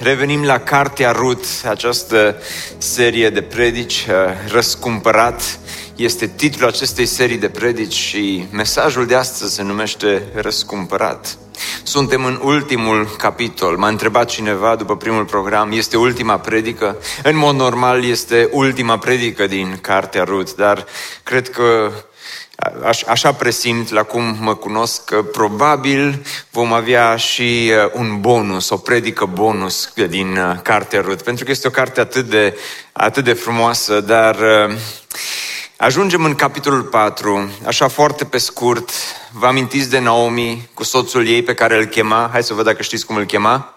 Revenim la Cartea Rut, această serie de predici, uh, Răscumpărat, este titlul acestei serii de predici și mesajul de astăzi se numește Răscumpărat. Suntem în ultimul capitol. M-a întrebat cineva după primul program, este ultima predică? În mod normal este ultima predică din Cartea Rut, dar cred că Aș, așa presimt la cum mă cunosc că probabil vom avea și uh, un bonus, o predică bonus din uh, Cartea Rut, pentru că este o carte atât de, atât de frumoasă, dar uh, ajungem în capitolul 4, așa foarte pe scurt, vă amintiți de Naomi cu soțul ei pe care îl chema, hai să văd dacă știți cum îl chema,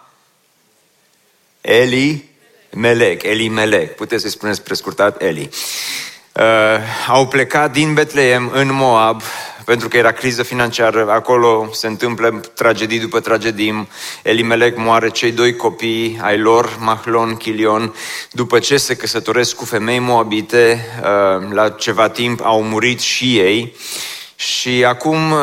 Eli Melec, Eli Melec, puteți să-i spuneți prescurtat Eli uh, au plecat din Betleem în Moab pentru că era criză financiară, acolo se întâmplă tragedii după tragedii. Elimelec moare cei doi copii ai lor, Mahlon, Chilion, după ce se căsătoresc cu femei moabite, uh, la ceva timp au murit și ei și acum uh,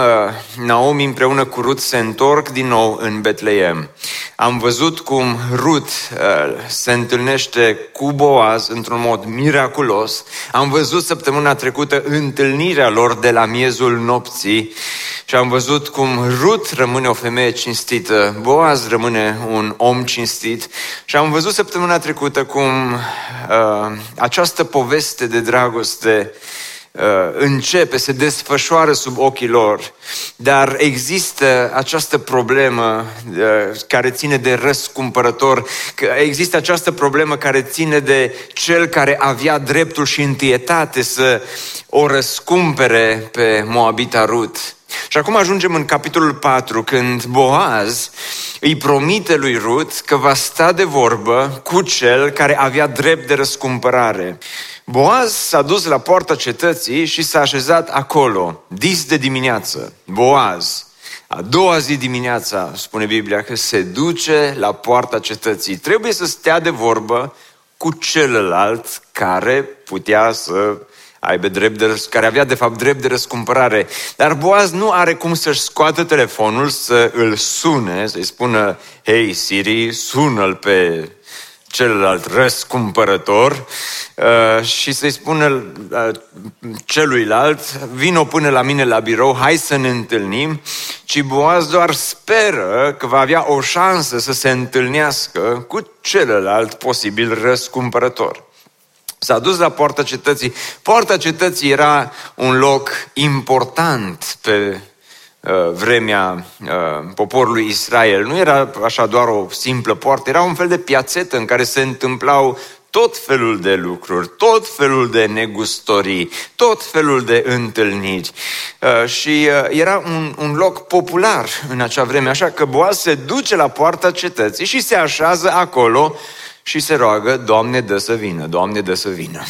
Naomi împreună cu Rut se întorc din nou în Betleem. Am văzut cum Rut uh, se întâlnește cu Boaz într-un mod miraculos. Am văzut săptămâna trecută întâlnirea lor de la miezul nopții și am văzut cum Rut rămâne o femeie cinstită, Boaz rămâne un om cinstit și am văzut săptămâna trecută cum uh, această poveste de dragoste Uh, începe, se desfășoară sub ochii lor, dar există această problemă uh, care ține de răscumpărător, există această problemă care ține de cel care avea dreptul și întâietate să o răscumpere pe Moabita Rut. Și acum ajungem în capitolul 4, când Boaz îi promite lui Rut că va sta de vorbă cu cel care avea drept de răscumpărare. Boaz s-a dus la poarta cetății și s-a așezat acolo, dis de dimineață. Boaz, a doua zi dimineața, spune Biblia, că se duce la poarta cetății. Trebuie să stea de vorbă cu celălalt care putea să aibă drept de, care avea de fapt drept de răscumpărare. Dar Boaz nu are cum să-și scoată telefonul, să îl sune, să-i spună, hei Siri, sună-l pe celălalt răscumpărător uh, și să-i spună uh, celuilalt, vino până la mine la birou, hai să ne întâlnim, ci Boaz doar speră că va avea o șansă să se întâlnească cu celălalt posibil răscumpărător. S-a dus la poarta cetății. Poarta cetății era un loc important pe Uh, vremea uh, poporului Israel. Nu era așa doar o simplă poartă, era un fel de piațetă în care se întâmplau tot felul de lucruri, tot felul de negustorii, tot felul de întâlniri. Uh, și era un, un loc popular în acea vreme, așa că Boaz se duce la poarta cetății și se așează acolo și se roagă, Doamne, dă să vină, Doamne, dă să vină.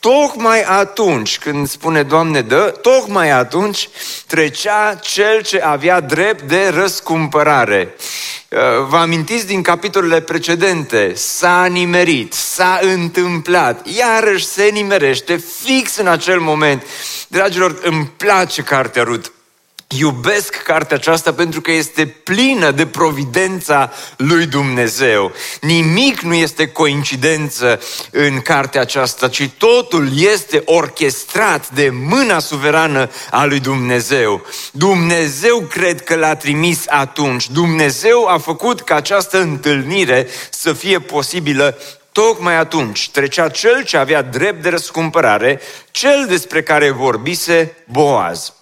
Tocmai atunci când spune Doamne dă, tocmai atunci trecea cel ce avea drept de răscumpărare. Uh, vă amintiți din capitolele precedente, s-a nimerit, s-a întâmplat, iarăși se nimerește fix în acel moment. Dragilor, îmi place cartea Rut, Iubesc cartea aceasta pentru că este plină de providența lui Dumnezeu. Nimic nu este coincidență în cartea aceasta, ci totul este orchestrat de mâna suverană a lui Dumnezeu. Dumnezeu cred că l-a trimis atunci. Dumnezeu a făcut ca această întâlnire să fie posibilă Tocmai atunci trecea cel ce avea drept de răscumpărare, cel despre care vorbise Boaz.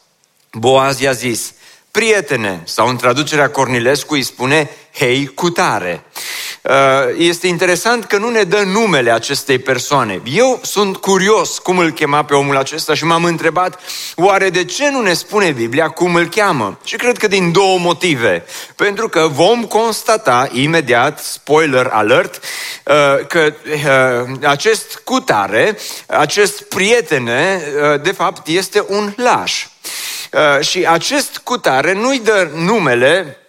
Boaz i-a zis, prietene, sau în traducerea Cornilescu îi spune, hei, cutare. Uh, este interesant că nu ne dă numele acestei persoane. Eu sunt curios cum îl chema pe omul acesta și m-am întrebat, oare de ce nu ne spune Biblia cum îl cheamă? Și cred că din două motive. Pentru că vom constata imediat, spoiler alert, uh, că uh, acest cutare, acest prietene, uh, de fapt, este un laș. Și acest cutare nu-i dă numele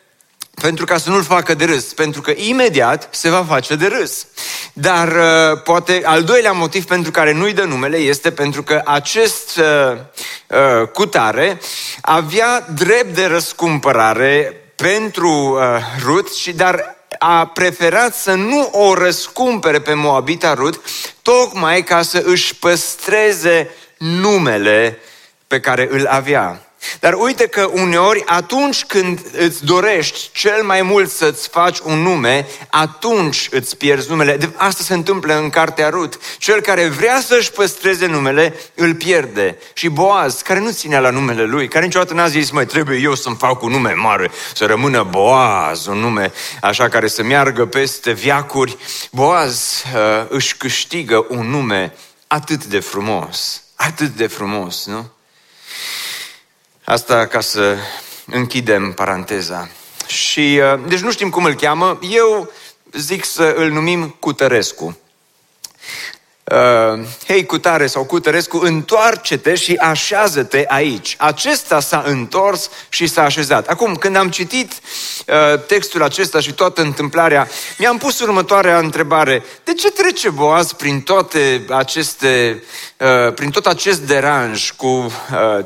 pentru ca să nu-l facă de râs, pentru că imediat se va face de râs. Dar uh, poate al doilea motiv pentru care nu-i dă numele este pentru că acest uh, uh, cutare avea drept de răscumpărare pentru uh, Rut, și dar a preferat să nu o răscumpere pe Moabita Rut, tocmai ca să își păstreze numele pe care îl avea. Dar uite că uneori atunci când îți dorești cel mai mult să-ți faci un nume, atunci îți pierzi numele. De asta se întâmplă în cartea Rut. Cel care vrea să-și păstreze numele, îl pierde. Și Boaz, care nu ținea la numele lui, care niciodată n-a zis, mai trebuie eu să-mi fac un nume mare, să rămână Boaz, un nume așa care să meargă peste viacuri. Boaz uh, își câștigă un nume atât de frumos, atât de frumos, nu? Asta ca să închidem paranteza. Și, uh, deci nu știm cum îl cheamă, eu zic să îl numim Cutărescu uh, hei Cutare sau Cutărescu, întoarce-te și așează-te aici. Acesta s-a întors și s-a așezat. Acum, când am citit uh, textul acesta și toată întâmplarea, mi-am pus următoarea întrebare. De ce trece Boaz prin toate aceste, uh, prin tot acest deranj cu uh,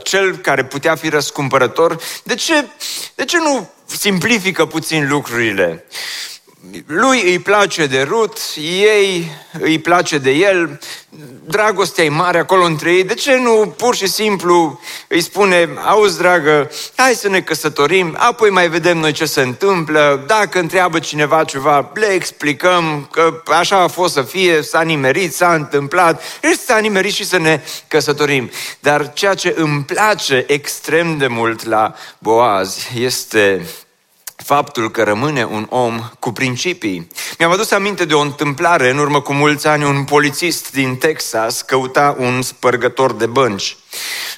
cel care putea fi răscumpărător? De ce, de ce nu simplifică puțin lucrurile? Lui îi place de Rut, ei îi place de el, dragostea e mare acolo între ei, de ce nu pur și simplu îi spune, auzi dragă, hai să ne căsătorim, apoi mai vedem noi ce se întâmplă, dacă întreabă cineva ceva, le explicăm că așa a fost să fie, s-a nimerit, s-a întâmplat, și s-a nimerit și să ne căsătorim. Dar ceea ce îmi place extrem de mult la Boaz este faptul că rămâne un om cu principii. Mi-am adus aminte de o întâmplare în urmă cu mulți ani, un polițist din Texas căuta un spărgător de bănci.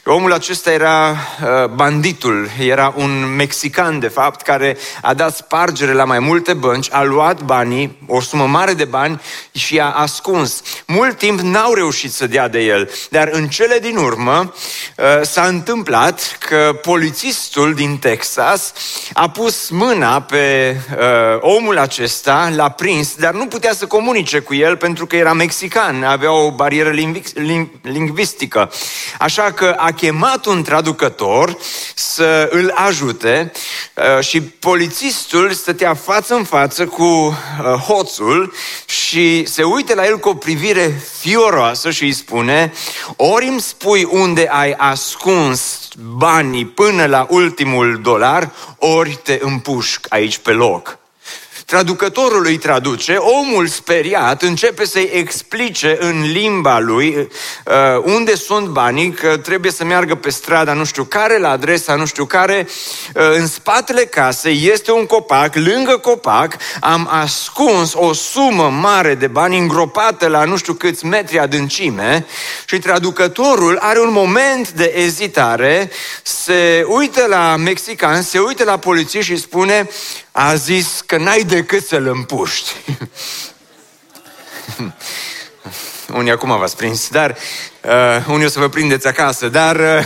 Omul acesta era uh, banditul, era un mexican de fapt, care a dat spargere la mai multe bănci, a luat banii, o sumă mare de bani și i-a ascuns. Mult timp n-au reușit să dea de el, dar în cele din urmă uh, s-a întâmplat că polițistul din Texas a pus mâna pe uh, omul acesta, l-a prins, dar nu putea să comunice cu el pentru că era mexican, avea o barieră lingvistică. Așa că a chemat un traducător să îl ajute uh, și polițistul stătea față în față cu uh, hoțul și se uită la el cu o privire fioroasă și îi spune ori îmi spui unde ai ascuns banii până la ultimul dolar, ori te împușc aici pe loc. Traducătorul îi traduce, omul speriat începe să-i explice în limba lui uh, unde sunt banii, că trebuie să meargă pe strada nu știu care, la adresa nu știu care. Uh, în spatele casei este un copac, lângă copac am ascuns o sumă mare de bani îngropată la nu știu câți metri adâncime și traducătorul are un moment de ezitare, se uită la mexican, se uită la poliție și spune a zis că n-ai decât să-l împuști. unii acum v-ați prins, dar uh, unii o să vă prindeți acasă, dar uh,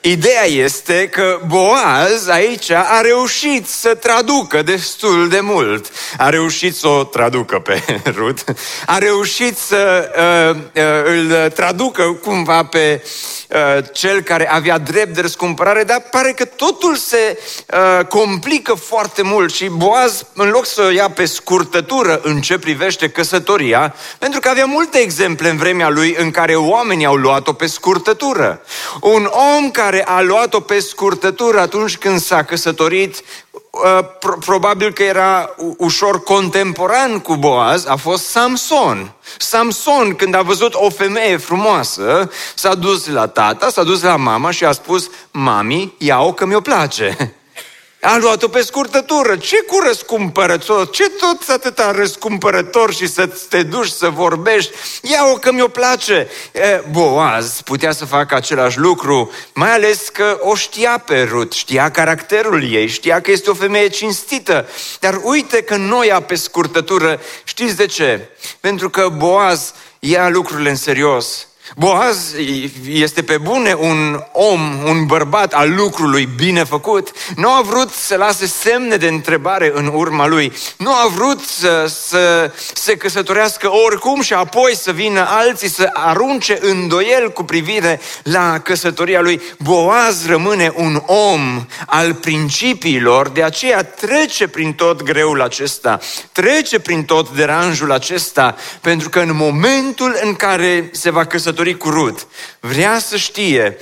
ideea este că Boaz aici a reușit să traducă destul de mult. A reușit să o traducă pe Rut, a reușit să uh, uh, îl traducă cumva pe uh, Uh, cel care avea drept de răscumpărare, dar pare că totul se uh, complică foarte mult și Boaz, în loc să o ia pe scurtătură în ce privește căsătoria, pentru că avea multe exemple în vremea lui în care oamenii au luat-o pe scurtătură. Un om care a luat-o pe scurtătură atunci când s-a căsătorit, uh, probabil că era ușor contemporan cu Boaz, a fost Samson. Samson, când a văzut o femeie frumoasă, s-a dus la tata, s-a dus la mama și a spus, mami, ia-o că mi-o place. A luat-o pe scurtătură. Ce cu răscumpărător? Ce tot atâta răscumpărător și să te duci să vorbești? Ia-o că mi-o place. E, Boaz putea să facă același lucru, mai ales că o știa pe Rut, știa caracterul ei, știa că este o femeie cinstită. Dar uite că noi ia pe scurtătură. Știți de ce? Pentru că Boaz ia lucrurile în serios. Boaz este pe bune un om, un bărbat al lucrului bine făcut. Nu a vrut să lase semne de întrebare în urma lui. Nu a vrut să, să se căsătorească oricum și apoi să vină alții să arunce îndoiel cu privire la căsătoria lui. Boaz rămâne un om al principiilor, de aceea trece prin tot greul acesta, trece prin tot deranjul acesta, pentru că în momentul în care se va căsători căsători cu Rut, vrea să știe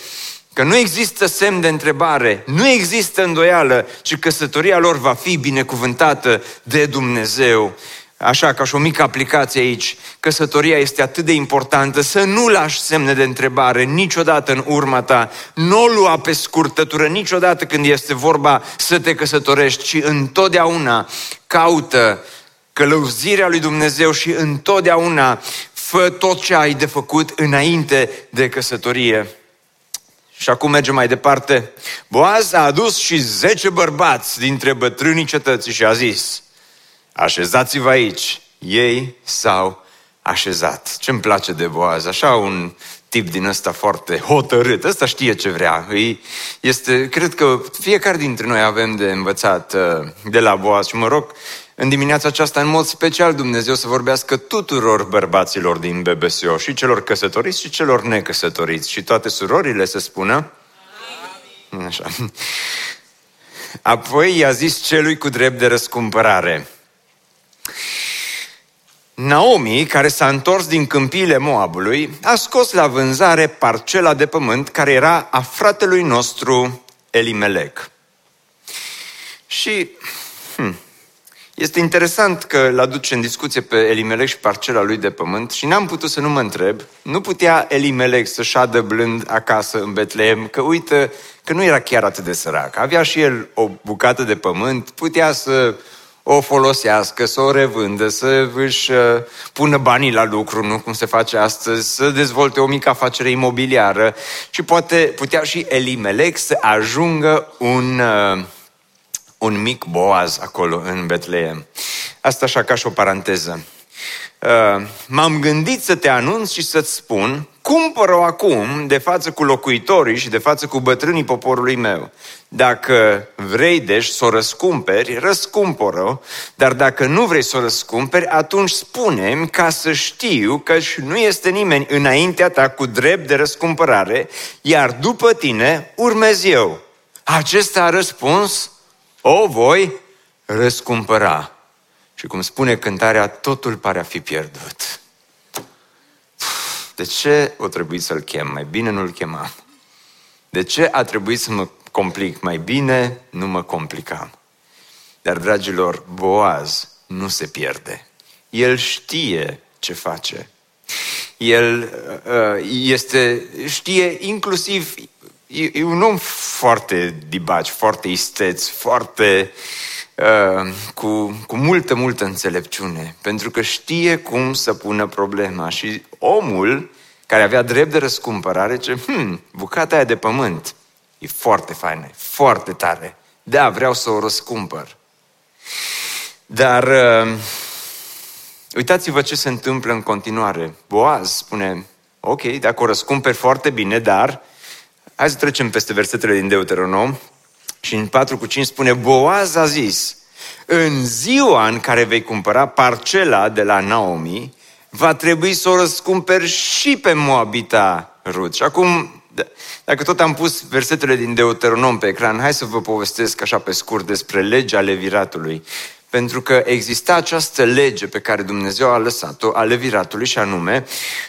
că nu există semn de întrebare, nu există îndoială, ci căsătoria lor va fi binecuvântată de Dumnezeu. Așa, ca și o mică aplicație aici, căsătoria este atât de importantă să nu lași semne de întrebare niciodată în urma ta, nu o lua pe scurtătură niciodată când este vorba să te căsătorești, ci întotdeauna caută călăuzirea lui Dumnezeu și întotdeauna fă tot ce ai de făcut înainte de căsătorie. Și acum mergem mai departe. Boaz a adus și zece bărbați dintre bătrânii cetății și a zis, așezați-vă aici. Ei s-au așezat. Ce-mi place de Boaz? Așa un tip din ăsta foarte hotărât. Ăsta știe ce vrea. Este, cred că fiecare dintre noi avem de învățat uh, de la Boaz și mă rog în dimineața aceasta, în mod special, Dumnezeu să vorbească tuturor bărbaților din BBSO, și celor căsătoriți și celor necăsătoriți, și toate surorile să spună. Așa. Apoi i-a zis celui cu drept de răscumpărare. Naomi, care s-a întors din câmpiile Moabului, a scos la vânzare parcela de pământ care era a fratelui nostru Elimelec. Și hmm, este interesant că îl aduce în discuție pe Elimelec și parcela lui de pământ și n-am putut să nu mă întreb, nu putea Elimelec să șadă blând acasă în Betleem, că uite că nu era chiar atât de sărac. Avea și el o bucată de pământ, putea să o folosească, să o revândă, să își uh, pună banii la lucru, nu cum se face astăzi, să dezvolte o mică afacere imobiliară și poate putea și Elimelec să ajungă un uh, un mic boaz acolo în Betleem. Asta așa ca și o paranteză. Uh, m-am gândit să te anunț și să-ți spun, cumpără-o acum de față cu locuitorii și de față cu bătrânii poporului meu. Dacă vrei, deci, să o răscumperi, răscumpără dar dacă nu vrei să o răscumperi, atunci spune ca să știu că și nu este nimeni înaintea ta cu drept de răscumpărare, iar după tine urmez eu. Acesta a răspuns, o voi răscumpăra. Și cum spune cântarea, totul pare a fi pierdut. De ce o trebuie să-l chem? Mai bine nu-l chemam. De ce a trebuit să mă complic? Mai bine nu mă complicam. Dar, dragilor, Boaz nu se pierde. El știe ce face. El uh, este, știe inclusiv e, e un om foarte dibaci, foarte isteț, foarte uh, cu, cu multă, multă înțelepciune, pentru că știe cum să pună problema și omul care avea drept de răscumpărare, ce, hmm, bucata aia de pământ e foarte faină, foarte tare. Da, vreau să o răscumpăr. Dar uh, uitați-vă ce se întâmplă în continuare. Boaz spune, ok, dacă o răscumperi foarte bine, dar Hai să trecem peste versetele din Deuteronom și în 4 cu 5 spune Boaz a zis în ziua în care vei cumpăra parcela de la Naomi, va trebui să o răscumperi și pe Moabita Rut. Și acum, dacă tot am pus versetele din Deuteronom pe ecran, hai să vă povestesc așa pe scurt despre legea leviratului. Pentru că exista această lege pe care Dumnezeu a lăsat-o, a leviratului și anume,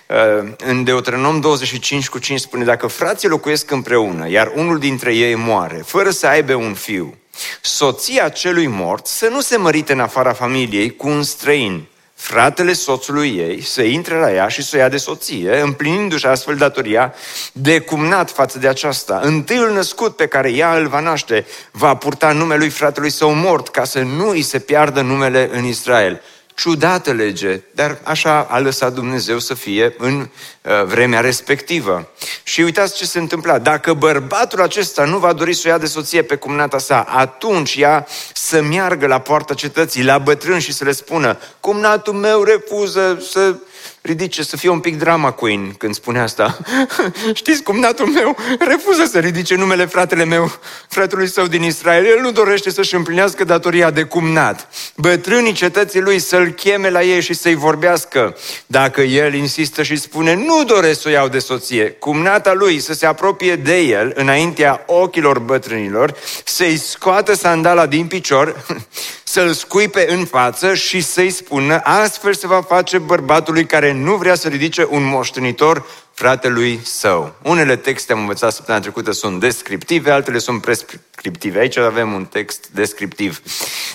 uh, în Deuteronom 25 cu 5 spune, dacă frații locuiesc împreună, iar unul dintre ei moare, fără să aibă un fiu, soția celui mort să nu se mărite în afara familiei cu un străin, fratele soțului ei să intre la ea și să o ia de soție, împlinindu-și astfel datoria de cumnat față de aceasta. Întâiul născut pe care ea îl va naște va purta numele lui fratelui său mort, ca să nu îi se piardă numele în Israel ciudată lege, dar așa a lăsat Dumnezeu să fie în uh, vremea respectivă. Și uitați ce se întâmpla. Dacă bărbatul acesta nu va dori să o ia de soție pe cumnata sa, atunci ea să meargă la poarta cetății, la bătrân și să le spună, cumnatul meu refuză să ridice, să fie un pic drama queen când spune asta. Știți cum natul meu refuză să ridice numele fratele meu, fratelui său din Israel. El nu dorește să-și împlinească datoria de cumnat. Bătrânii cetății lui să-l cheme la ei și să-i vorbească. Dacă el insistă și spune, nu doresc să o iau de soție, cumnata lui să se apropie de el înaintea ochilor bătrânilor, să-i scoată sandala din picior, să-l scuipe în față și să-i spună, astfel se va face bărbatului care nu vrea să ridice un moștenitor fratelui său. Unele texte, am învățat săptămâna trecută, sunt descriptive, altele sunt prescriptive. Aici avem un text descriptiv.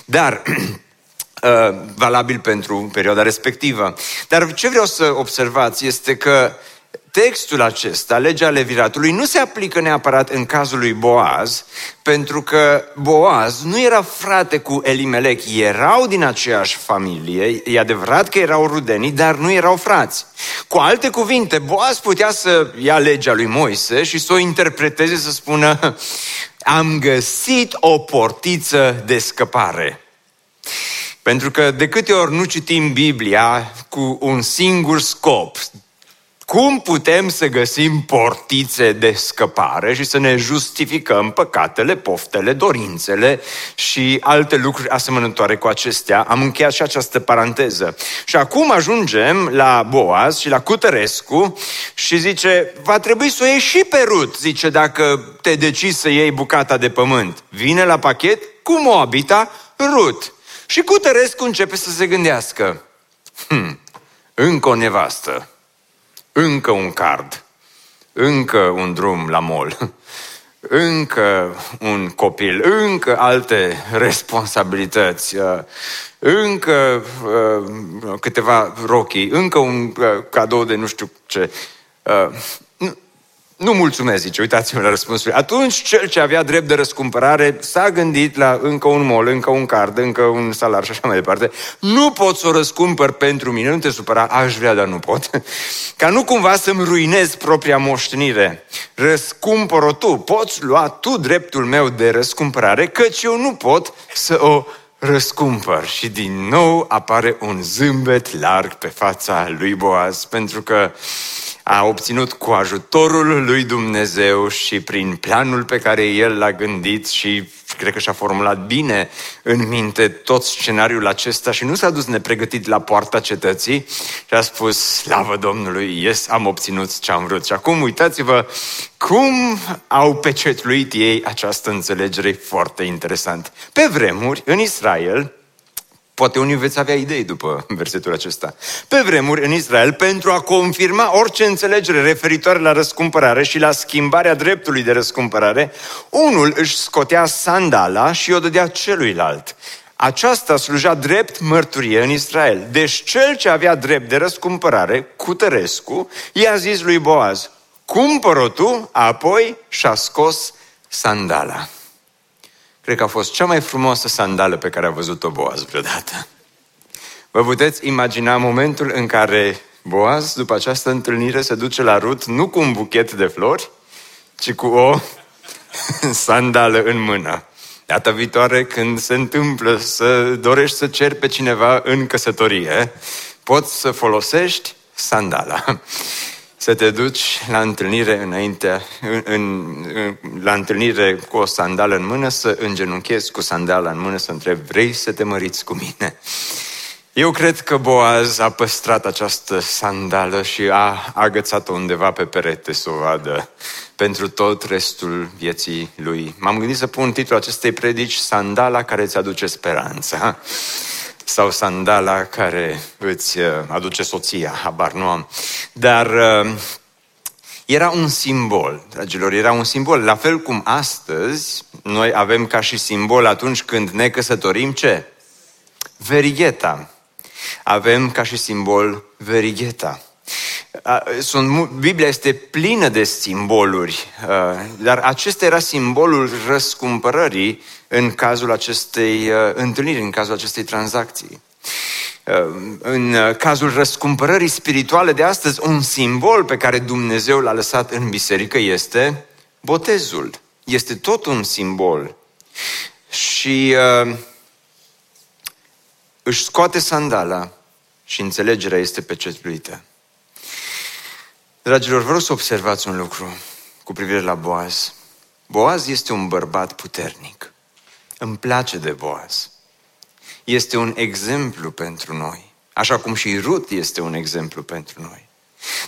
Dar uh, valabil pentru perioada respectivă. Dar ce vreau să observați este că textul acesta, legea leviratului, nu se aplică neapărat în cazul lui Boaz, pentru că Boaz nu era frate cu Elimelec, erau din aceeași familie, e adevărat că erau rudenii, dar nu erau frați. Cu alte cuvinte, Boaz putea să ia legea lui Moise și să o interpreteze, să spună, am găsit o portiță de scăpare. Pentru că de câte ori nu citim Biblia cu un singur scop, cum putem să găsim portițe de scăpare și să ne justificăm păcatele, poftele, dorințele și alte lucruri asemănătoare cu acestea? Am încheiat și această paranteză. Și acum ajungem la Boaz și la Cutărescu și zice, va trebui să o iei și pe Rut, zice, dacă te decizi să iei bucata de pământ. Vine la pachet cum o abita Rut. Și Cutărescu începe să se gândească, hm, încă o nevastă încă un card, încă un drum la mol, încă un copil, încă alte responsabilități, uh, încă uh, câteva rochii, încă un uh, cadou de nu știu ce. Nu mulțumesc, zice, uitați-vă la răspunsul. Atunci cel ce avea drept de răscumpărare s-a gândit la încă un mol, încă un card, încă un salar și așa mai departe. Nu pot să o răscumpăr pentru mine, nu te supăra, aș vrea, dar nu pot. Ca nu cumva să-mi ruinez propria moștenire. Răscumpăr-o tu, poți lua tu dreptul meu de răscumpărare, căci eu nu pot să o răscumpăr. Și din nou apare un zâmbet larg pe fața lui Boaz, pentru că a obținut cu ajutorul lui Dumnezeu și prin planul pe care el l-a gândit și cred că și-a formulat bine în minte tot scenariul acesta și nu s-a dus nepregătit la poarta cetății și a spus, slavă Domnului, yes, am obținut ce am vrut. Și acum uitați-vă cum au pecetluit ei această înțelegere foarte interesant. Pe vremuri, în Israel, Poate unii veți avea idei după versetul acesta. Pe vremuri, în Israel, pentru a confirma orice înțelegere referitoare la răscumpărare și la schimbarea dreptului de răscumpărare, unul își scotea sandala și o dădea celuilalt. Aceasta sluja drept mărturie în Israel. Deci cel ce avea drept de răscumpărare, Cutărescu, i-a zis lui Boaz, cumpără tu, apoi și-a scos sandala. Cred că a fost cea mai frumoasă sandală pe care a văzut-o Boaz vreodată. Vă puteți imagina momentul în care Boaz, după această întâlnire, se duce la Rut nu cu un buchet de flori, ci cu o sandală în mână. Data viitoare, când se întâmplă să dorești să ceri pe cineva în căsătorie, poți să folosești sandala să te duci la întâlnire înainte, în, în, la întâlnire cu o sandală în mână, să îngenunchezi cu sandala în mână, să întrebi, vrei să te măriți cu mine? Eu cred că Boaz a păstrat această sandală și a agățat-o undeva pe perete să o vadă pentru tot restul vieții lui. M-am gândit să pun titlul acestei predici, Sandala care îți aduce speranța sau sandala care îți uh, aduce soția, habar nu am. Dar uh, era un simbol, dragilor, era un simbol. La fel cum astăzi noi avem ca și simbol atunci când ne căsătorim ce? Verigheta. avem ca și simbol verigheta. Sunt, Biblia este plină de simboluri, dar acesta era simbolul răscumpărării în cazul acestei întâlniri, în cazul acestei tranzacții. În cazul răscumpărării spirituale de astăzi, un simbol pe care Dumnezeu l-a lăsat în biserică este botezul. Este tot un simbol. Și uh, își scoate sandala și înțelegerea este pecetluită. Dragilor, vreau să observați un lucru cu privire la Boaz. Boaz este un bărbat puternic. Îmi place de Boaz. Este un exemplu pentru noi. Așa cum și Rut este un exemplu pentru noi.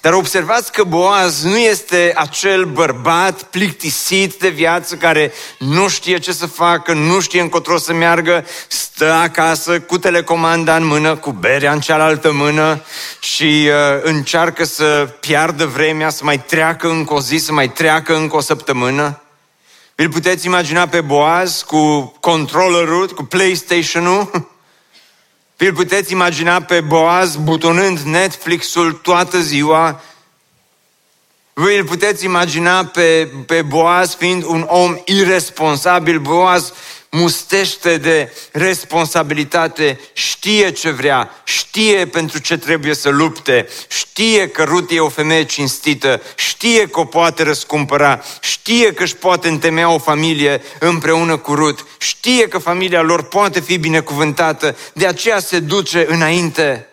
Dar observați că Boaz nu este acel bărbat plictisit de viață care nu știe ce să facă, nu știe încotro să meargă, stă acasă cu telecomanda în mână, cu berea în cealaltă mână și uh, încearcă să piardă vremea, să mai treacă încă o zi, să mai treacă încă o săptămână. Îl puteți imagina pe Boaz cu controllerul, cu PlayStation-ul? Vi-l puteți imagina pe Boaz butonând Netflix-ul toată ziua? Vi-l puteți imagina pe, pe Boaz fiind un om irresponsabil, Boaz mustește de responsabilitate, știe ce vrea, știe pentru ce trebuie să lupte, știe că Rut e o femeie cinstită, știe că o poate răscumpăra, știe că își poate întemeia o familie împreună cu Rut, știe că familia lor poate fi binecuvântată, de aceea se duce înainte.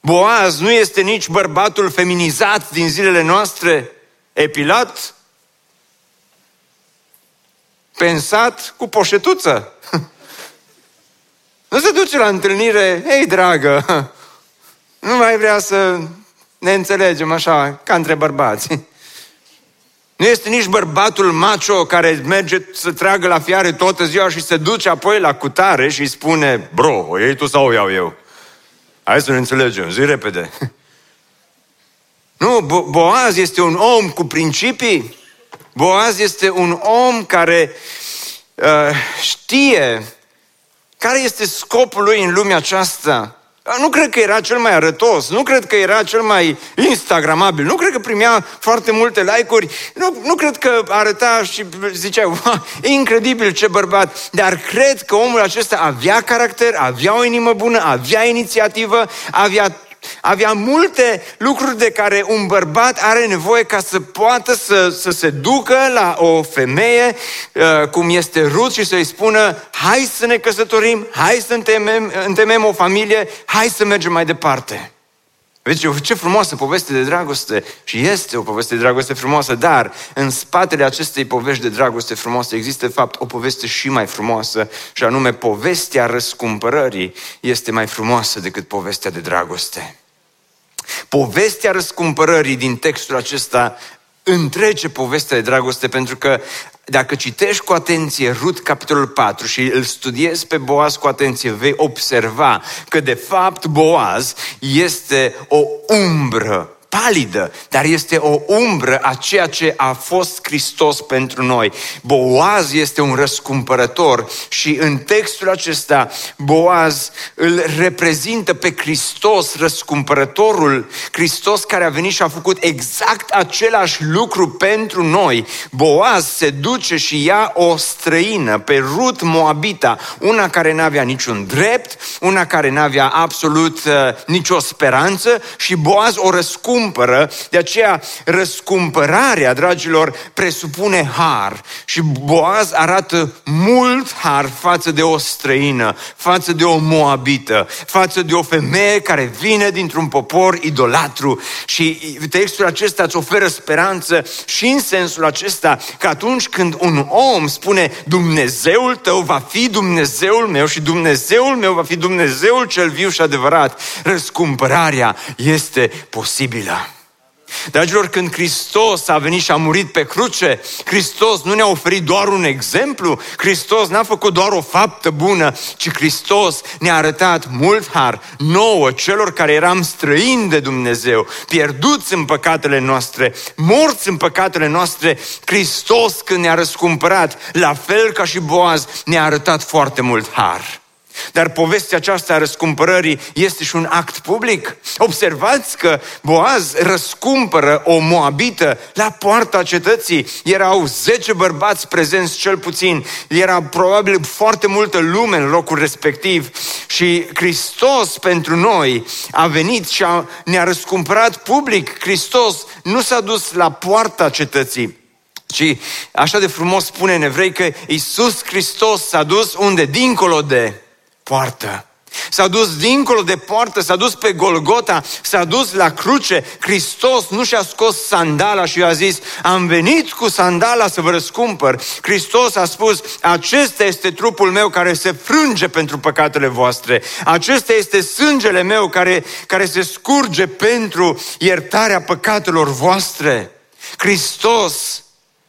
Boaz nu este nici bărbatul feminizat din zilele noastre, epilat, pensat cu poșetuță. Nu se duce la întâlnire, hei dragă, nu mai vrea să ne înțelegem așa, ca între bărbați. Nu este nici bărbatul macho care merge să tragă la fiare toată ziua și se duce apoi la cutare și îi spune, bro, o iei tu sau o iau eu? Hai să ne înțelegem, zi repede. Nu, Bo- Boaz este un om cu principii, Boaz este un om care uh, știe care este scopul lui în lumea aceasta. Nu cred că era cel mai arătos, nu cred că era cel mai instagramabil, nu cred că primea foarte multe like-uri, nu, nu cred că arăta și zicea, e incredibil ce bărbat, dar cred că omul acesta avea caracter, avea o inimă bună, avea inițiativă, avea avea multe lucruri de care un bărbat are nevoie ca să poată să, să se ducă la o femeie, uh, cum este Ruth, și să-i spună, hai să ne căsătorim, hai să întemem, întemem o familie, hai să mergem mai departe. Vedeți, ce frumoasă poveste de dragoste și este o poveste de dragoste frumoasă, dar în spatele acestei povești de dragoste frumoasă există, de fapt, o poveste și mai frumoasă și anume povestea răscumpărării este mai frumoasă decât povestea de dragoste. Povestea răscumpărării din textul acesta întrece povestea de dragoste pentru că dacă citești cu atenție Rut capitolul 4 și îl studiezi pe Boaz cu atenție, vei observa că de fapt Boaz este o umbră palidă, dar este o umbră a ceea ce a fost Hristos pentru noi. Boaz este un răscumpărător și în textul acesta Boaz îl reprezintă pe Hristos, răscumpărătorul, Hristos care a venit și a făcut exact același lucru pentru noi. Boaz se duce și ia o străină pe Rut Moabita, una care n-avea niciun drept, una care n-avea absolut uh, nicio speranță și Boaz o răscumpără răscumpără, de aceea răscumpărarea, dragilor, presupune har. Și Boaz arată mult har față de o străină, față de o moabită, față de o femeie care vine dintr-un popor idolatru. Și textul acesta îți oferă speranță și în sensul acesta că atunci când un om spune Dumnezeul tău va fi Dumnezeul meu și Dumnezeul meu va fi Dumnezeul cel viu și adevărat, răscumpărarea este posibilă. Dragilor, când Hristos a venit și a murit pe cruce, Hristos nu ne-a oferit doar un exemplu, Hristos n-a făcut doar o faptă bună, ci Hristos ne-a arătat mult har nouă, celor care eram străini de Dumnezeu, pierduți în păcatele noastre, morți în păcatele noastre, Hristos când ne-a răscumpărat, la fel ca și Boaz, ne-a arătat foarte mult har. Dar povestea aceasta a răscumpărării este și un act public. Observați că Boaz răscumpără o moabită la poarta cetății. Erau 10 bărbați prezenți cel puțin. Era probabil foarte multă lume în locul respectiv. Și Hristos pentru noi a venit și a, ne-a răscumpărat public. Hristos nu s-a dus la poarta cetății, ci așa de frumos spune în evrei că Iisus Hristos s-a dus unde? Dincolo de poartă. S-a dus dincolo de poartă, s-a dus pe Golgota, s-a dus la cruce. Hristos nu și-a scos sandala și a zis, am venit cu sandala să vă răscumpăr. Hristos a spus, acesta este trupul meu care se frânge pentru păcatele voastre. Acesta este sângele meu care, care se scurge pentru iertarea păcatelor voastre. Hristos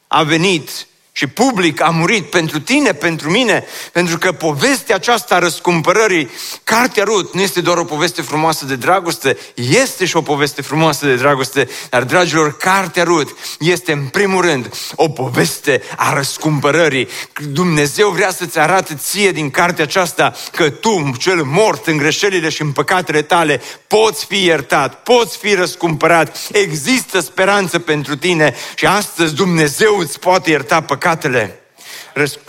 a venit și public a murit pentru tine, pentru mine, pentru că povestea aceasta a răscumpărării, Cartea Rut, nu este doar o poveste frumoasă de dragoste, este și o poveste frumoasă de dragoste, dar, dragilor, Cartea Rut este în primul rând o poveste a răscumpărării. Dumnezeu vrea să-ți arate ție din cartea aceasta că tu, cel mort în greșelile și în păcatele tale, poți fi iertat, poți fi răscumpărat, există speranță pentru tine și astăzi Dumnezeu îți poate ierta păcatele păcatele. Răsc-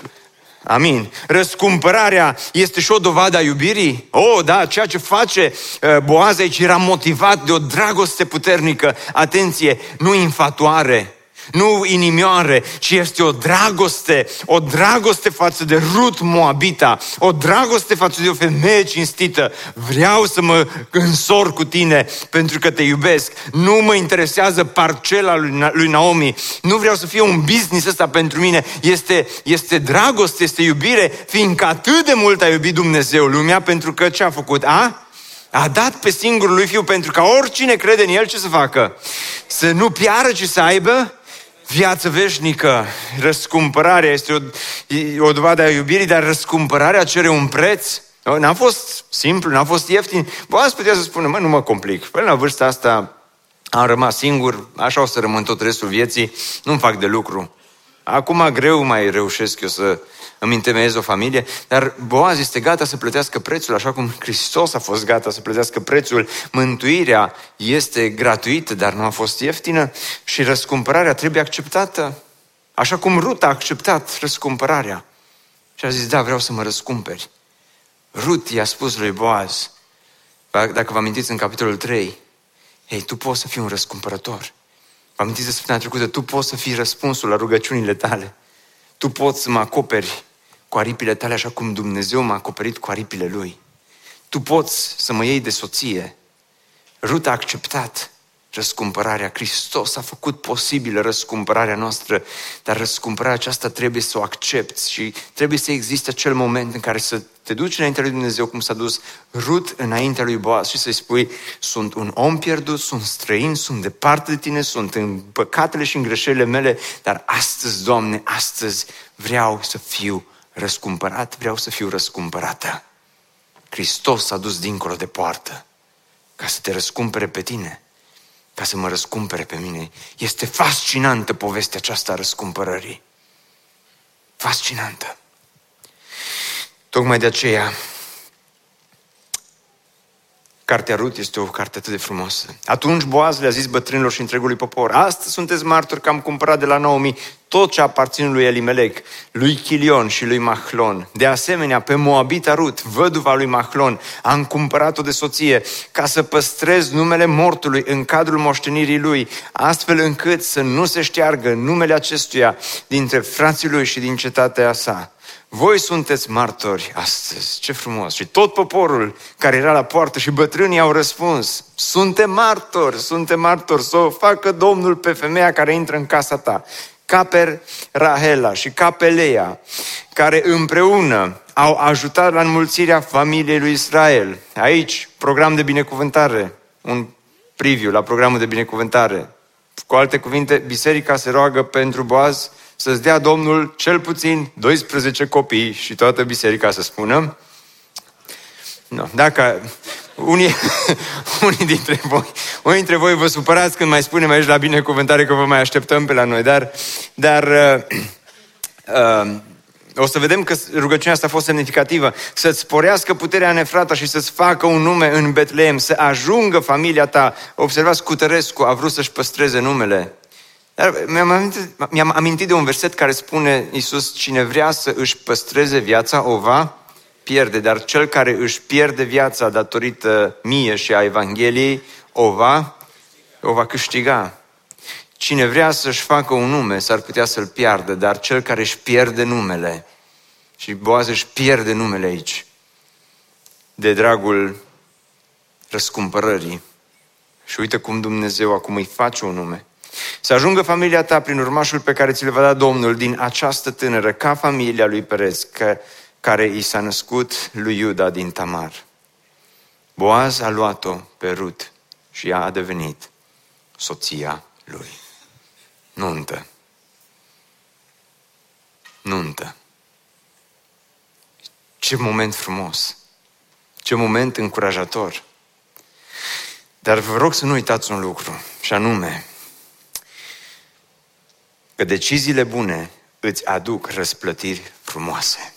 Amin. Răscumpărarea este și o dovadă a iubirii? Oh, da, ceea ce face uh, Boaz aici era motivat de o dragoste puternică. Atenție, nu infatuare, nu inimioare, ci este o dragoste, o dragoste față de Rut Moabita, o dragoste față de o femeie cinstită. Vreau să mă însor cu tine pentru că te iubesc. Nu mă interesează parcela lui Naomi. Nu vreau să fie un business ăsta pentru mine. Este, este dragoste, este iubire, fiindcă atât de mult a iubit Dumnezeu lumea pentru că ce a făcut? A? A dat pe singurul lui fiu pentru ca oricine crede în el ce să facă? Să nu piară, ci să aibă viață veșnică. Răscumpărarea este o, o dovadă a iubirii, dar răscumpărarea cere un preț. N-a fost simplu, n-a fost ieftin. Poate putea să spună, mă, nu mă complic. Până la vârsta asta am rămas singur, așa o să rămân tot restul vieții, nu-mi fac de lucru. Acum greu mai reușesc eu să îmi întemeiez o familie, dar Boaz este gata să plătească prețul, așa cum Hristos a fost gata să plătească prețul. Mântuirea este gratuită, dar nu a fost ieftină și răscumpărarea trebuie acceptată. Așa cum Rut a acceptat răscumpărarea. Și a zis, da, vreau să mă răscumperi. Rut i-a spus lui Boaz, dacă vă amintiți în capitolul 3, Hei, tu poți să fii un răscumpărător. Vă amintiți de săptămâna trecută, tu poți să fii răspunsul la rugăciunile tale. Tu poți să mă acoperi cu aripile tale așa cum Dumnezeu m-a acoperit cu aripile Lui. Tu poți să mă iei de soție. Rut a acceptat răscumpărarea. Hristos a făcut posibilă răscumpărarea noastră, dar răscumpărarea aceasta trebuie să o accepti și trebuie să existe acel moment în care să te duci înaintea lui Dumnezeu, cum s-a dus Rut înaintea lui Boaz și să-i spui, sunt un om pierdut, sunt străin, sunt departe de tine, sunt în păcatele și în greșelile mele, dar astăzi, Doamne, astăzi vreau să fiu răscumpărat, vreau să fiu răscumpărată. Hristos s-a dus dincolo de poartă ca să te răscumpere pe tine, ca să mă răscumpere pe mine. Este fascinantă povestea aceasta a răscumpărării. Fascinantă. Tocmai de aceea Cartea Rut este o carte atât de frumoasă. Atunci Boaz le-a zis bătrânilor și întregului popor, astăzi sunteți martori că am cumpărat de la Naomi tot ce aparține lui Elimelec, lui Chilion și lui Mahlon. De asemenea, pe Moabita Rut, văduva lui Mahlon, am cumpărat-o de soție ca să păstrez numele mortului în cadrul moștenirii lui, astfel încât să nu se șteargă numele acestuia dintre frații lui și din cetatea sa. Voi sunteți martori astăzi. Ce frumos! Și tot poporul care era la poartă și bătrânii au răspuns. Suntem martori, suntem martori, să o facă Domnul pe femeia care intră în casa ta. Caper Rahela și Capelea, care împreună au ajutat la înmulțirea familiei lui Israel. Aici, program de binecuvântare, un preview la programul de binecuvântare. Cu alte cuvinte, biserica se roagă pentru Boaz să-ți dea Domnul cel puțin 12 copii și toată biserica să spună. No, dacă unii, unii dintre voi, unii dintre voi vă supărați când mai spunem aici la binecuvântare că vă mai așteptăm pe la noi, dar, dar uh, uh, o să vedem că rugăciunea asta a fost semnificativă, să-ți sporească puterea nefrata și să-ți facă un nume în Betlehem, să ajungă familia ta. Observați, Cutărescu a vrut să-și păstreze numele. Dar mi-am amintit, mi-am amintit de un verset care spune Iisus, cine vrea să își păstreze viața, o va pierde, dar cel care își pierde viața datorită mie și a Evangheliei, o va, o va câștiga. Cine vrea să-și facă un nume, s-ar putea să-l piardă, dar cel care își pierde numele, și Boaz își pierde numele aici, de dragul răscumpărării. Și uite cum Dumnezeu acum îi face un nume. Să ajungă familia ta prin urmașul pe care ți le va da Domnul din această tânără, ca familia lui Perez, că, care i s-a născut lui Iuda din Tamar. Boaz a luat-o pe Rut și ea a devenit soția lui. Nuntă. Nuntă. Ce moment frumos! Ce moment încurajator! Dar vă rog să nu uitați un lucru, și anume că deciziile bune îți aduc răsplătiri frumoase.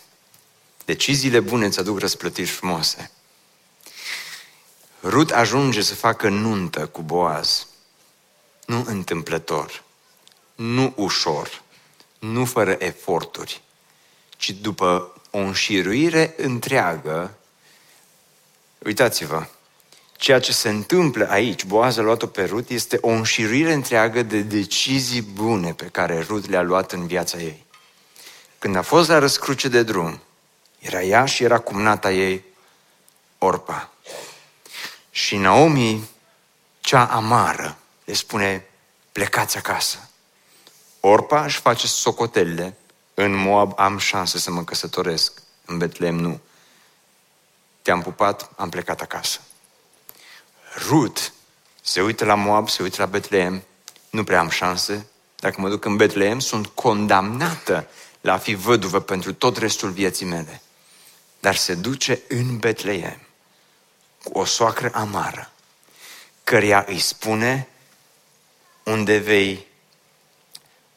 Deciziile bune îți aduc răsplătiri frumoase. Rut ajunge să facă nuntă cu Boaz. Nu întâmplător nu ușor, nu fără eforturi, ci după o înșiruire întreagă. Uitați-vă, ceea ce se întâmplă aici, Boaz a luat-o pe Rut, este o înșiruire întreagă de decizii bune pe care Rut le-a luat în viața ei. Când a fost la răscruce de drum, era ea și era cumnata ei, Orpa. Și Naomi, cea amară, le spune, plecați acasă. Orpa își face socotelile. În Moab am șanse să mă căsătoresc. În Betlehem nu. Te-am pupat, am plecat acasă. Rut se uită la Moab, se uită la Betlehem. Nu prea am șanse. Dacă mă duc în Betlehem, sunt condamnată la a fi văduvă pentru tot restul vieții mele. Dar se duce în Betlehem cu o soacră amară, căreia îi spune unde vei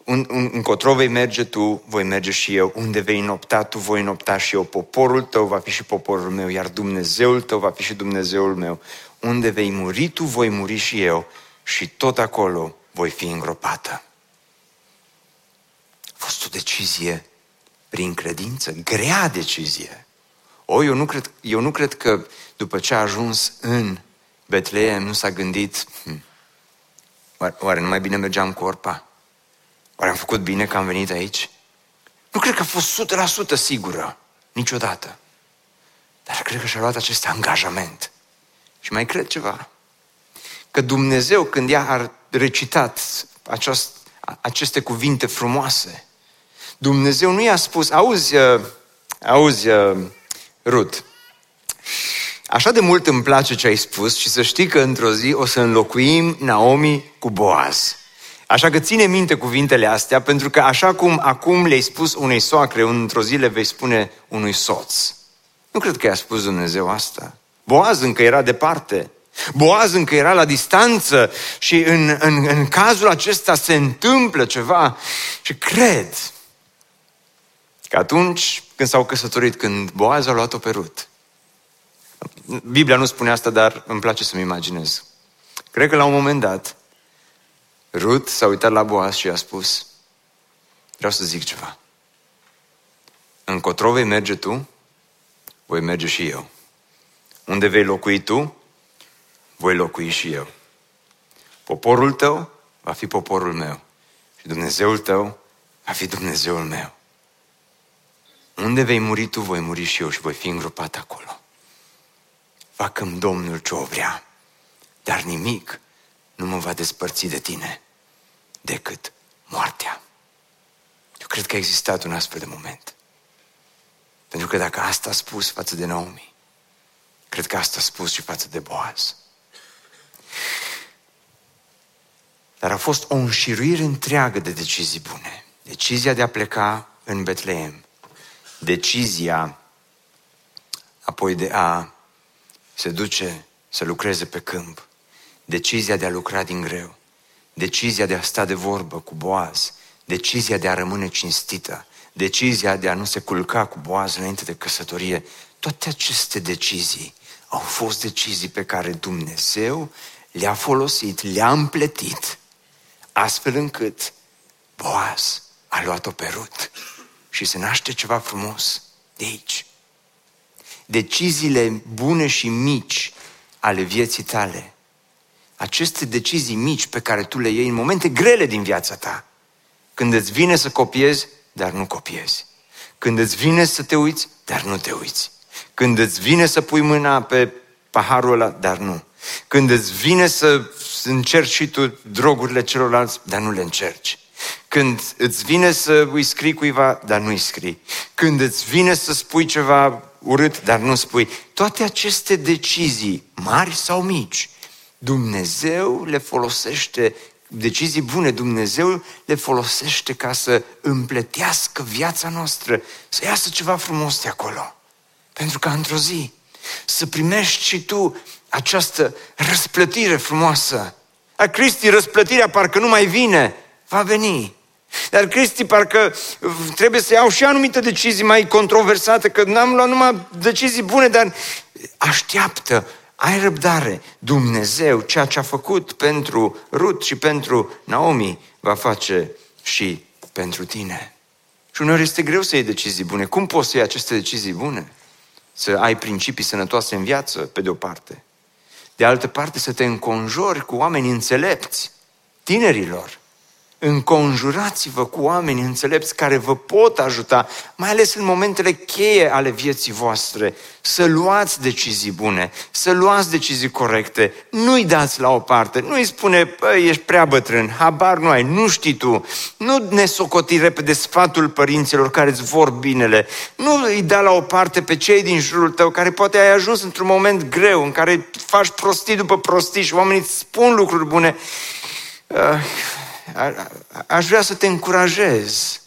un, un, încotro vei merge tu, voi merge și eu. Unde vei nopta tu, voi nopta și eu. Poporul tău va fi și poporul meu, iar Dumnezeul tău va fi și Dumnezeul meu. Unde vei muri tu, voi muri și eu. Și tot acolo voi fi îngropată. A fost o decizie prin credință, grea decizie. O, eu nu cred, eu nu cred că după ce a ajuns în Betleem nu s-a gândit, hm, oare, oare nu mai bine mergeam cu Orpa? Oare am făcut bine că am venit aici? Nu cred că a fost 100% sigură, niciodată. Dar cred că și-a luat acest angajament. Și mai cred ceva. Că Dumnezeu, când ea a recitat aceast, aceste cuvinte frumoase, Dumnezeu nu i-a spus, auzi, uh, auzi, uh, Rut, așa de mult îmi place ce ai spus și să știi că într-o zi o să înlocuim Naomi cu Boaz. Așa că ține minte cuvintele astea, pentru că așa cum acum le-ai spus unei soacre, într-o zi le vei spune unui soț. Nu cred că i-a spus Dumnezeu asta. Boaz încă era departe. Boaz încă era la distanță și în, în, în cazul acesta se întâmplă ceva și cred că atunci când s-au căsătorit, când Boaz a luat-o pe Rut, Biblia nu spune asta, dar îmi place să-mi imaginez. Cred că la un moment dat, Rut s-a uitat la Boaz și a spus, vreau să zic ceva. Încotro vei merge tu, voi merge și eu. Unde vei locui tu, voi locui și eu. Poporul tău va fi poporul meu și Dumnezeul tău va fi Dumnezeul meu. Unde vei muri tu, voi muri și eu și voi fi îngropat acolo. facă Domnul ce o vrea, dar nimic nu mă va despărți de tine decât moartea. Eu cred că a existat un astfel de moment. Pentru că dacă asta a spus față de Naomi, cred că asta a spus și față de Boaz. Dar a fost o înșiruire întreagă de decizii bune. Decizia de a pleca în Betleem. Decizia apoi de a se duce să lucreze pe câmp. Decizia de a lucra din greu decizia de a sta de vorbă cu Boaz, decizia de a rămâne cinstită, decizia de a nu se culca cu boaz înainte de căsătorie, toate aceste decizii au fost decizii pe care Dumnezeu le-a folosit, le-a împletit, astfel încât Boaz a luat-o pe Rut și se naște ceva frumos de aici. Deciziile bune și mici ale vieții tale, aceste decizii mici pe care tu le iei în momente grele din viața ta, când îți vine să copiezi, dar nu copiezi. Când îți vine să te uiți, dar nu te uiți. Când îți vine să pui mâna pe paharul ăla, dar nu. Când îți vine să încerci și tu drogurile celorlalți, dar nu le încerci. Când îți vine să îi scrii cuiva, dar nu îi scrii. Când îți vine să spui ceva urât, dar nu spui. Toate aceste decizii, mari sau mici, Dumnezeu le folosește, decizii bune, Dumnezeu le folosește ca să împletească viața noastră, să iasă ceva frumos de acolo. Pentru că într-o zi să primești și tu această răsplătire frumoasă. A Cristi, răsplătirea parcă nu mai vine, va veni. Dar Cristi, parcă trebuie să iau și anumite decizii mai controversate, că n-am luat numai decizii bune, dar așteaptă, ai răbdare. Dumnezeu, ceea ce a făcut pentru Rut și pentru Naomi, va face și pentru tine. Și uneori este greu să iei decizii bune. Cum poți să iei aceste decizii bune? Să ai principii sănătoase în viață, pe de o parte. De altă parte, să te înconjori cu oameni înțelepți, tinerilor, înconjurați-vă cu oameni înțelepți care vă pot ajuta, mai ales în momentele cheie ale vieții voastre, să luați decizii bune, să luați decizii corecte, nu-i dați la o parte, nu-i spune, ești prea bătrân, habar nu ai, nu știi tu, nu ne socoti repede sfatul părinților care îți vor binele, nu îi da la o parte pe cei din jurul tău care poate ai ajuns într-un moment greu în care faci prostii după prostii și oamenii îți spun lucruri bune. Uh, aș vrea să te încurajez,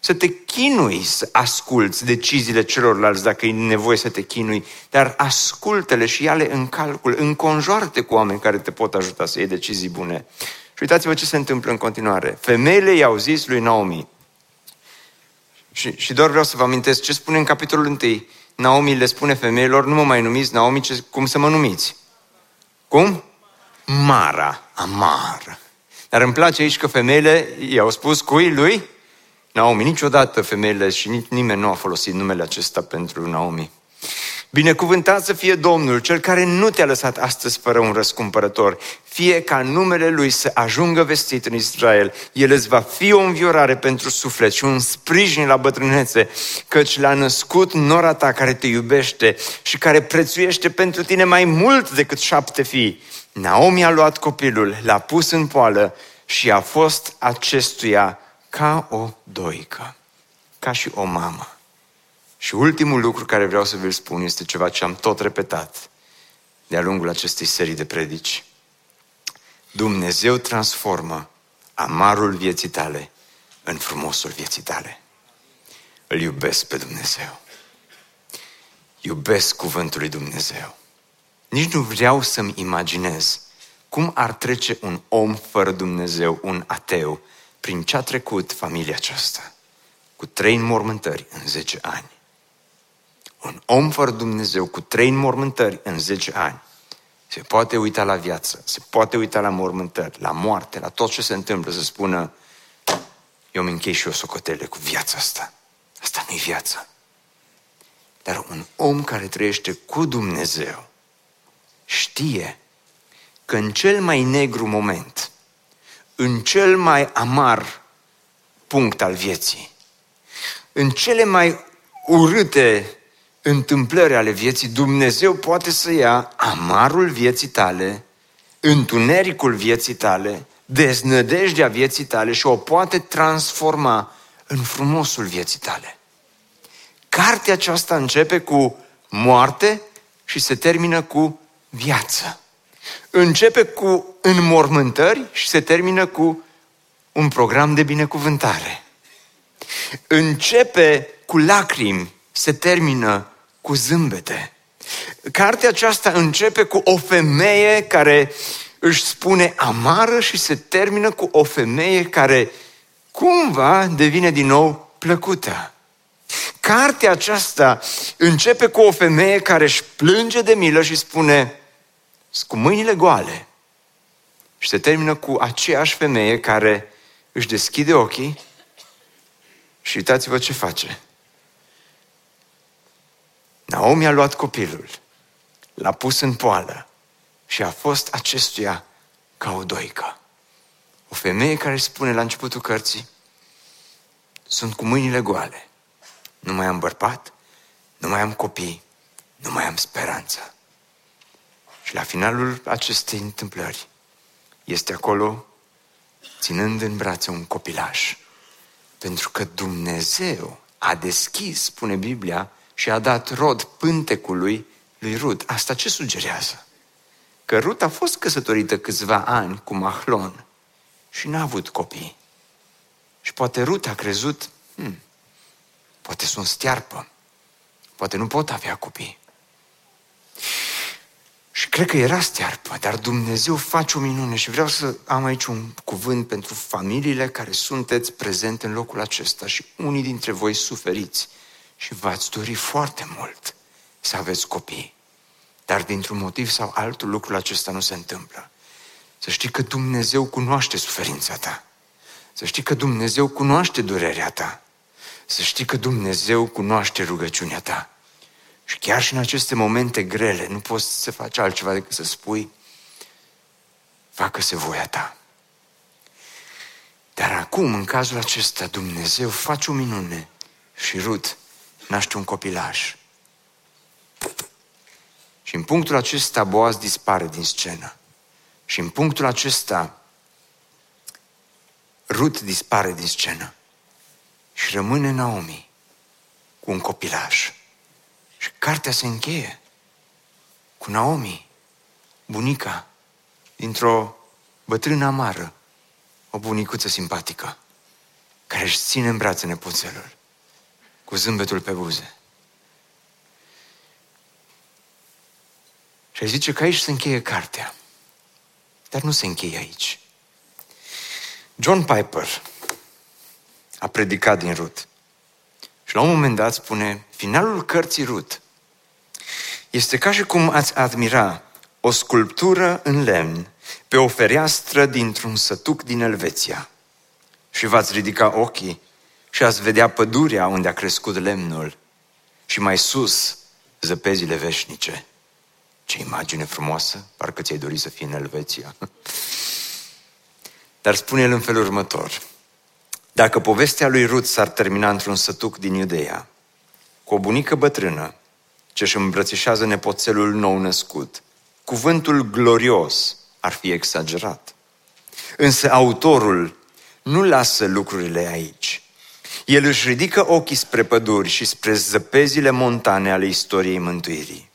să te chinui să asculți deciziile celorlalți dacă e nevoie să te chinui, dar ascultă-le și ia-le în calcul, înconjoarte cu oameni care te pot ajuta să iei decizii bune. Și uitați-vă ce se întâmplă în continuare. Femeile i-au zis lui Naomi, și, și doar vreau să vă amintesc ce spune în capitolul 1. Naomi le spune femeilor, nu mă mai numiți Naomi, ce, cum să mă numiți? Cum? Mara, amară. Dar îmi place aici că femeile i-au spus cui lui? Naomi. Niciodată femeile și nici nimeni nu a folosit numele acesta pentru Naomi. Binecuvântat să fie Domnul, Cel care nu te-a lăsat astăzi fără un răscumpărător. Fie ca numele Lui să ajungă vestit în Israel. El îți va fi o înviorare pentru suflet și un sprijin la bătrânețe, căci l-a născut nora ta care te iubește și care prețuiește pentru tine mai mult decât șapte fii. Naomi a luat copilul, l-a pus în poală și a fost acestuia ca o doică, ca și o mamă. Și ultimul lucru care vreau să vi-l spun este ceva ce am tot repetat de-a lungul acestei serii de predici. Dumnezeu transformă amarul vieții tale în frumosul vieții tale. Îl iubesc pe Dumnezeu. Iubesc cuvântul lui Dumnezeu. Nici nu vreau să-mi imaginez cum ar trece un om fără Dumnezeu, un ateu, prin ce a trecut familia aceasta. Cu trei înmormântări în 10 ani. Un om fără Dumnezeu cu trei înmormântări în 10 ani se poate uita la viață, se poate uita la mormântări, la moarte, la tot ce se întâmplă, să spună eu mi închei și eu socotele cu viața asta. Asta nu-i viața. Dar un om care trăiește cu Dumnezeu, știe că în cel mai negru moment, în cel mai amar punct al vieții, în cele mai urâte întâmplări ale vieții, Dumnezeu poate să ia amarul vieții tale, întunericul vieții tale, deznădejdea vieții tale și o poate transforma în frumosul vieții tale. Cartea aceasta începe cu moarte și se termină cu viață. Începe cu înmormântări și se termină cu un program de binecuvântare. Începe cu lacrimi, se termină cu zâmbete. Cartea aceasta începe cu o femeie care își spune amară și se termină cu o femeie care cumva devine din nou plăcută. Cartea aceasta începe cu o femeie care își plânge de milă și spune, cu mâinile goale. Și se termină cu aceeași femeie care își deschide ochii și uitați-vă ce face. Naomi a luat copilul, l-a pus în poală și a fost acestuia ca o doică. O femeie care spune la începutul cărții, sunt cu mâinile goale. Nu mai am bărbat, nu mai am copii, nu mai am speranță. Și la finalul acestei întâmplări este acolo ținând în brațe un copilaj. Pentru că Dumnezeu a deschis, spune Biblia, și a dat rod pântecului lui Rut. Asta ce sugerează? Că Rut a fost căsătorită câțiva ani cu Mahlon și n-a avut copii. Și poate Rut a crezut, hmm, poate sunt stearpă, poate nu pot avea copii. Și cred că era stearpă, dar Dumnezeu face o minune și vreau să am aici un cuvânt pentru familiile care sunteți prezente în locul acesta și unii dintre voi suferiți și v-ați dori foarte mult să aveți copii. Dar dintr-un motiv sau altul lucrul acesta nu se întâmplă. Să știi că Dumnezeu cunoaște suferința ta. Să știi că Dumnezeu cunoaște durerea ta. Să știi că Dumnezeu cunoaște rugăciunea ta. Și chiar și în aceste momente grele, nu poți să faci altceva decât să spui, facă-se voia ta. Dar acum, în cazul acesta, Dumnezeu face o minune și Rut naște un copilaj. Și în punctul acesta Boaz dispare din scenă. Și în punctul acesta Rut dispare din scenă. Și rămâne Naomi cu un copilaj. Și cartea se încheie cu Naomi, bunica, dintr-o bătrână amară, o bunicuță simpatică, care își ține în brațe nepoțelul, cu zâmbetul pe buze. Și ai zice că aici se încheie cartea. Dar nu se încheie aici. John Piper a predicat din Rut. Și la un moment dat spune, finalul cărții Rut este ca și cum ați admira o sculptură în lemn pe o fereastră dintr-un sătuc din Elveția. Și v-ați ridica ochii și ați vedea pădurea unde a crescut lemnul și mai sus zăpezile veșnice. Ce imagine frumoasă, parcă ți-ai dori să fii în Elveția. Dar spune el în felul următor. Dacă povestea lui Rut s-ar termina într-un sătuc din Iudeea, cu o bunică bătrână ce își îmbrățișează nepoțelul nou născut, cuvântul glorios ar fi exagerat. Însă autorul nu lasă lucrurile aici. El își ridică ochii spre păduri și spre zăpezile montane ale istoriei mântuirii.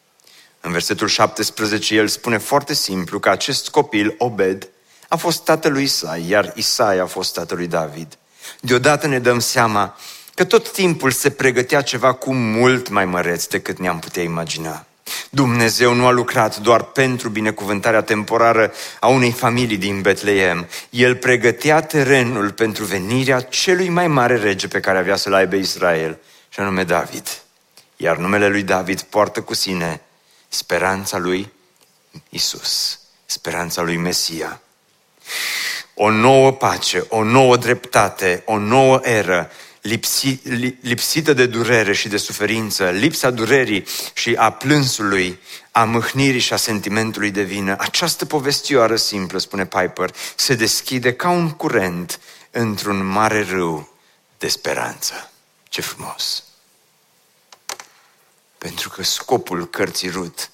În versetul 17 el spune foarte simplu că acest copil, Obed, a fost tatălui Isai, iar Isai a fost tatălui David. Deodată ne dăm seama că tot timpul se pregătea ceva cu mult mai măreț decât ne-am putea imagina. Dumnezeu nu a lucrat doar pentru binecuvântarea temporară a unei familii din Betleem. El pregătea terenul pentru venirea celui mai mare rege pe care avea să-l aibă Israel, și anume David. Iar numele lui David poartă cu sine speranța lui Isus, speranța lui Mesia. O nouă pace, o nouă dreptate, o nouă eră, lipsi, lipsită de durere și de suferință, lipsa durerii și a plânsului, a mâhnirii și a sentimentului de vină. Această povestioară simplă, spune Piper, se deschide ca un curent într-un mare râu de speranță. Ce frumos! Pentru că scopul cărții Rut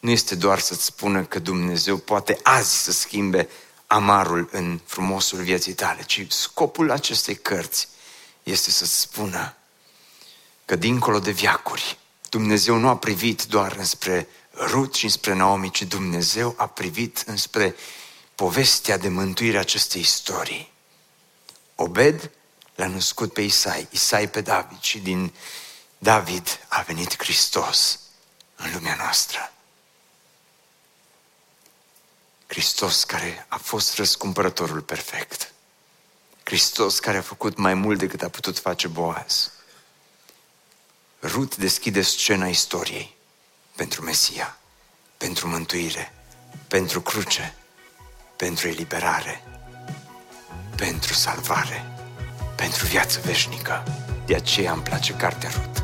nu este doar să-ți spună că Dumnezeu poate azi să schimbe amarul în frumosul vieții tale, ci scopul acestei cărți este să-ți spună că dincolo de viacuri, Dumnezeu nu a privit doar înspre Rut și înspre Naomi, ci Dumnezeu a privit înspre povestea de mântuire a acestei istorii. Obed l-a născut pe Isai, Isai pe David și din David a venit Hristos în lumea noastră. Hristos care a fost răscumpărătorul perfect. Hristos care a făcut mai mult decât a putut face Boaz. Rut deschide scena istoriei pentru Mesia, pentru mântuire, pentru cruce, pentru eliberare, pentru salvare, pentru viață veșnică. De aceea îmi place cartea Rut.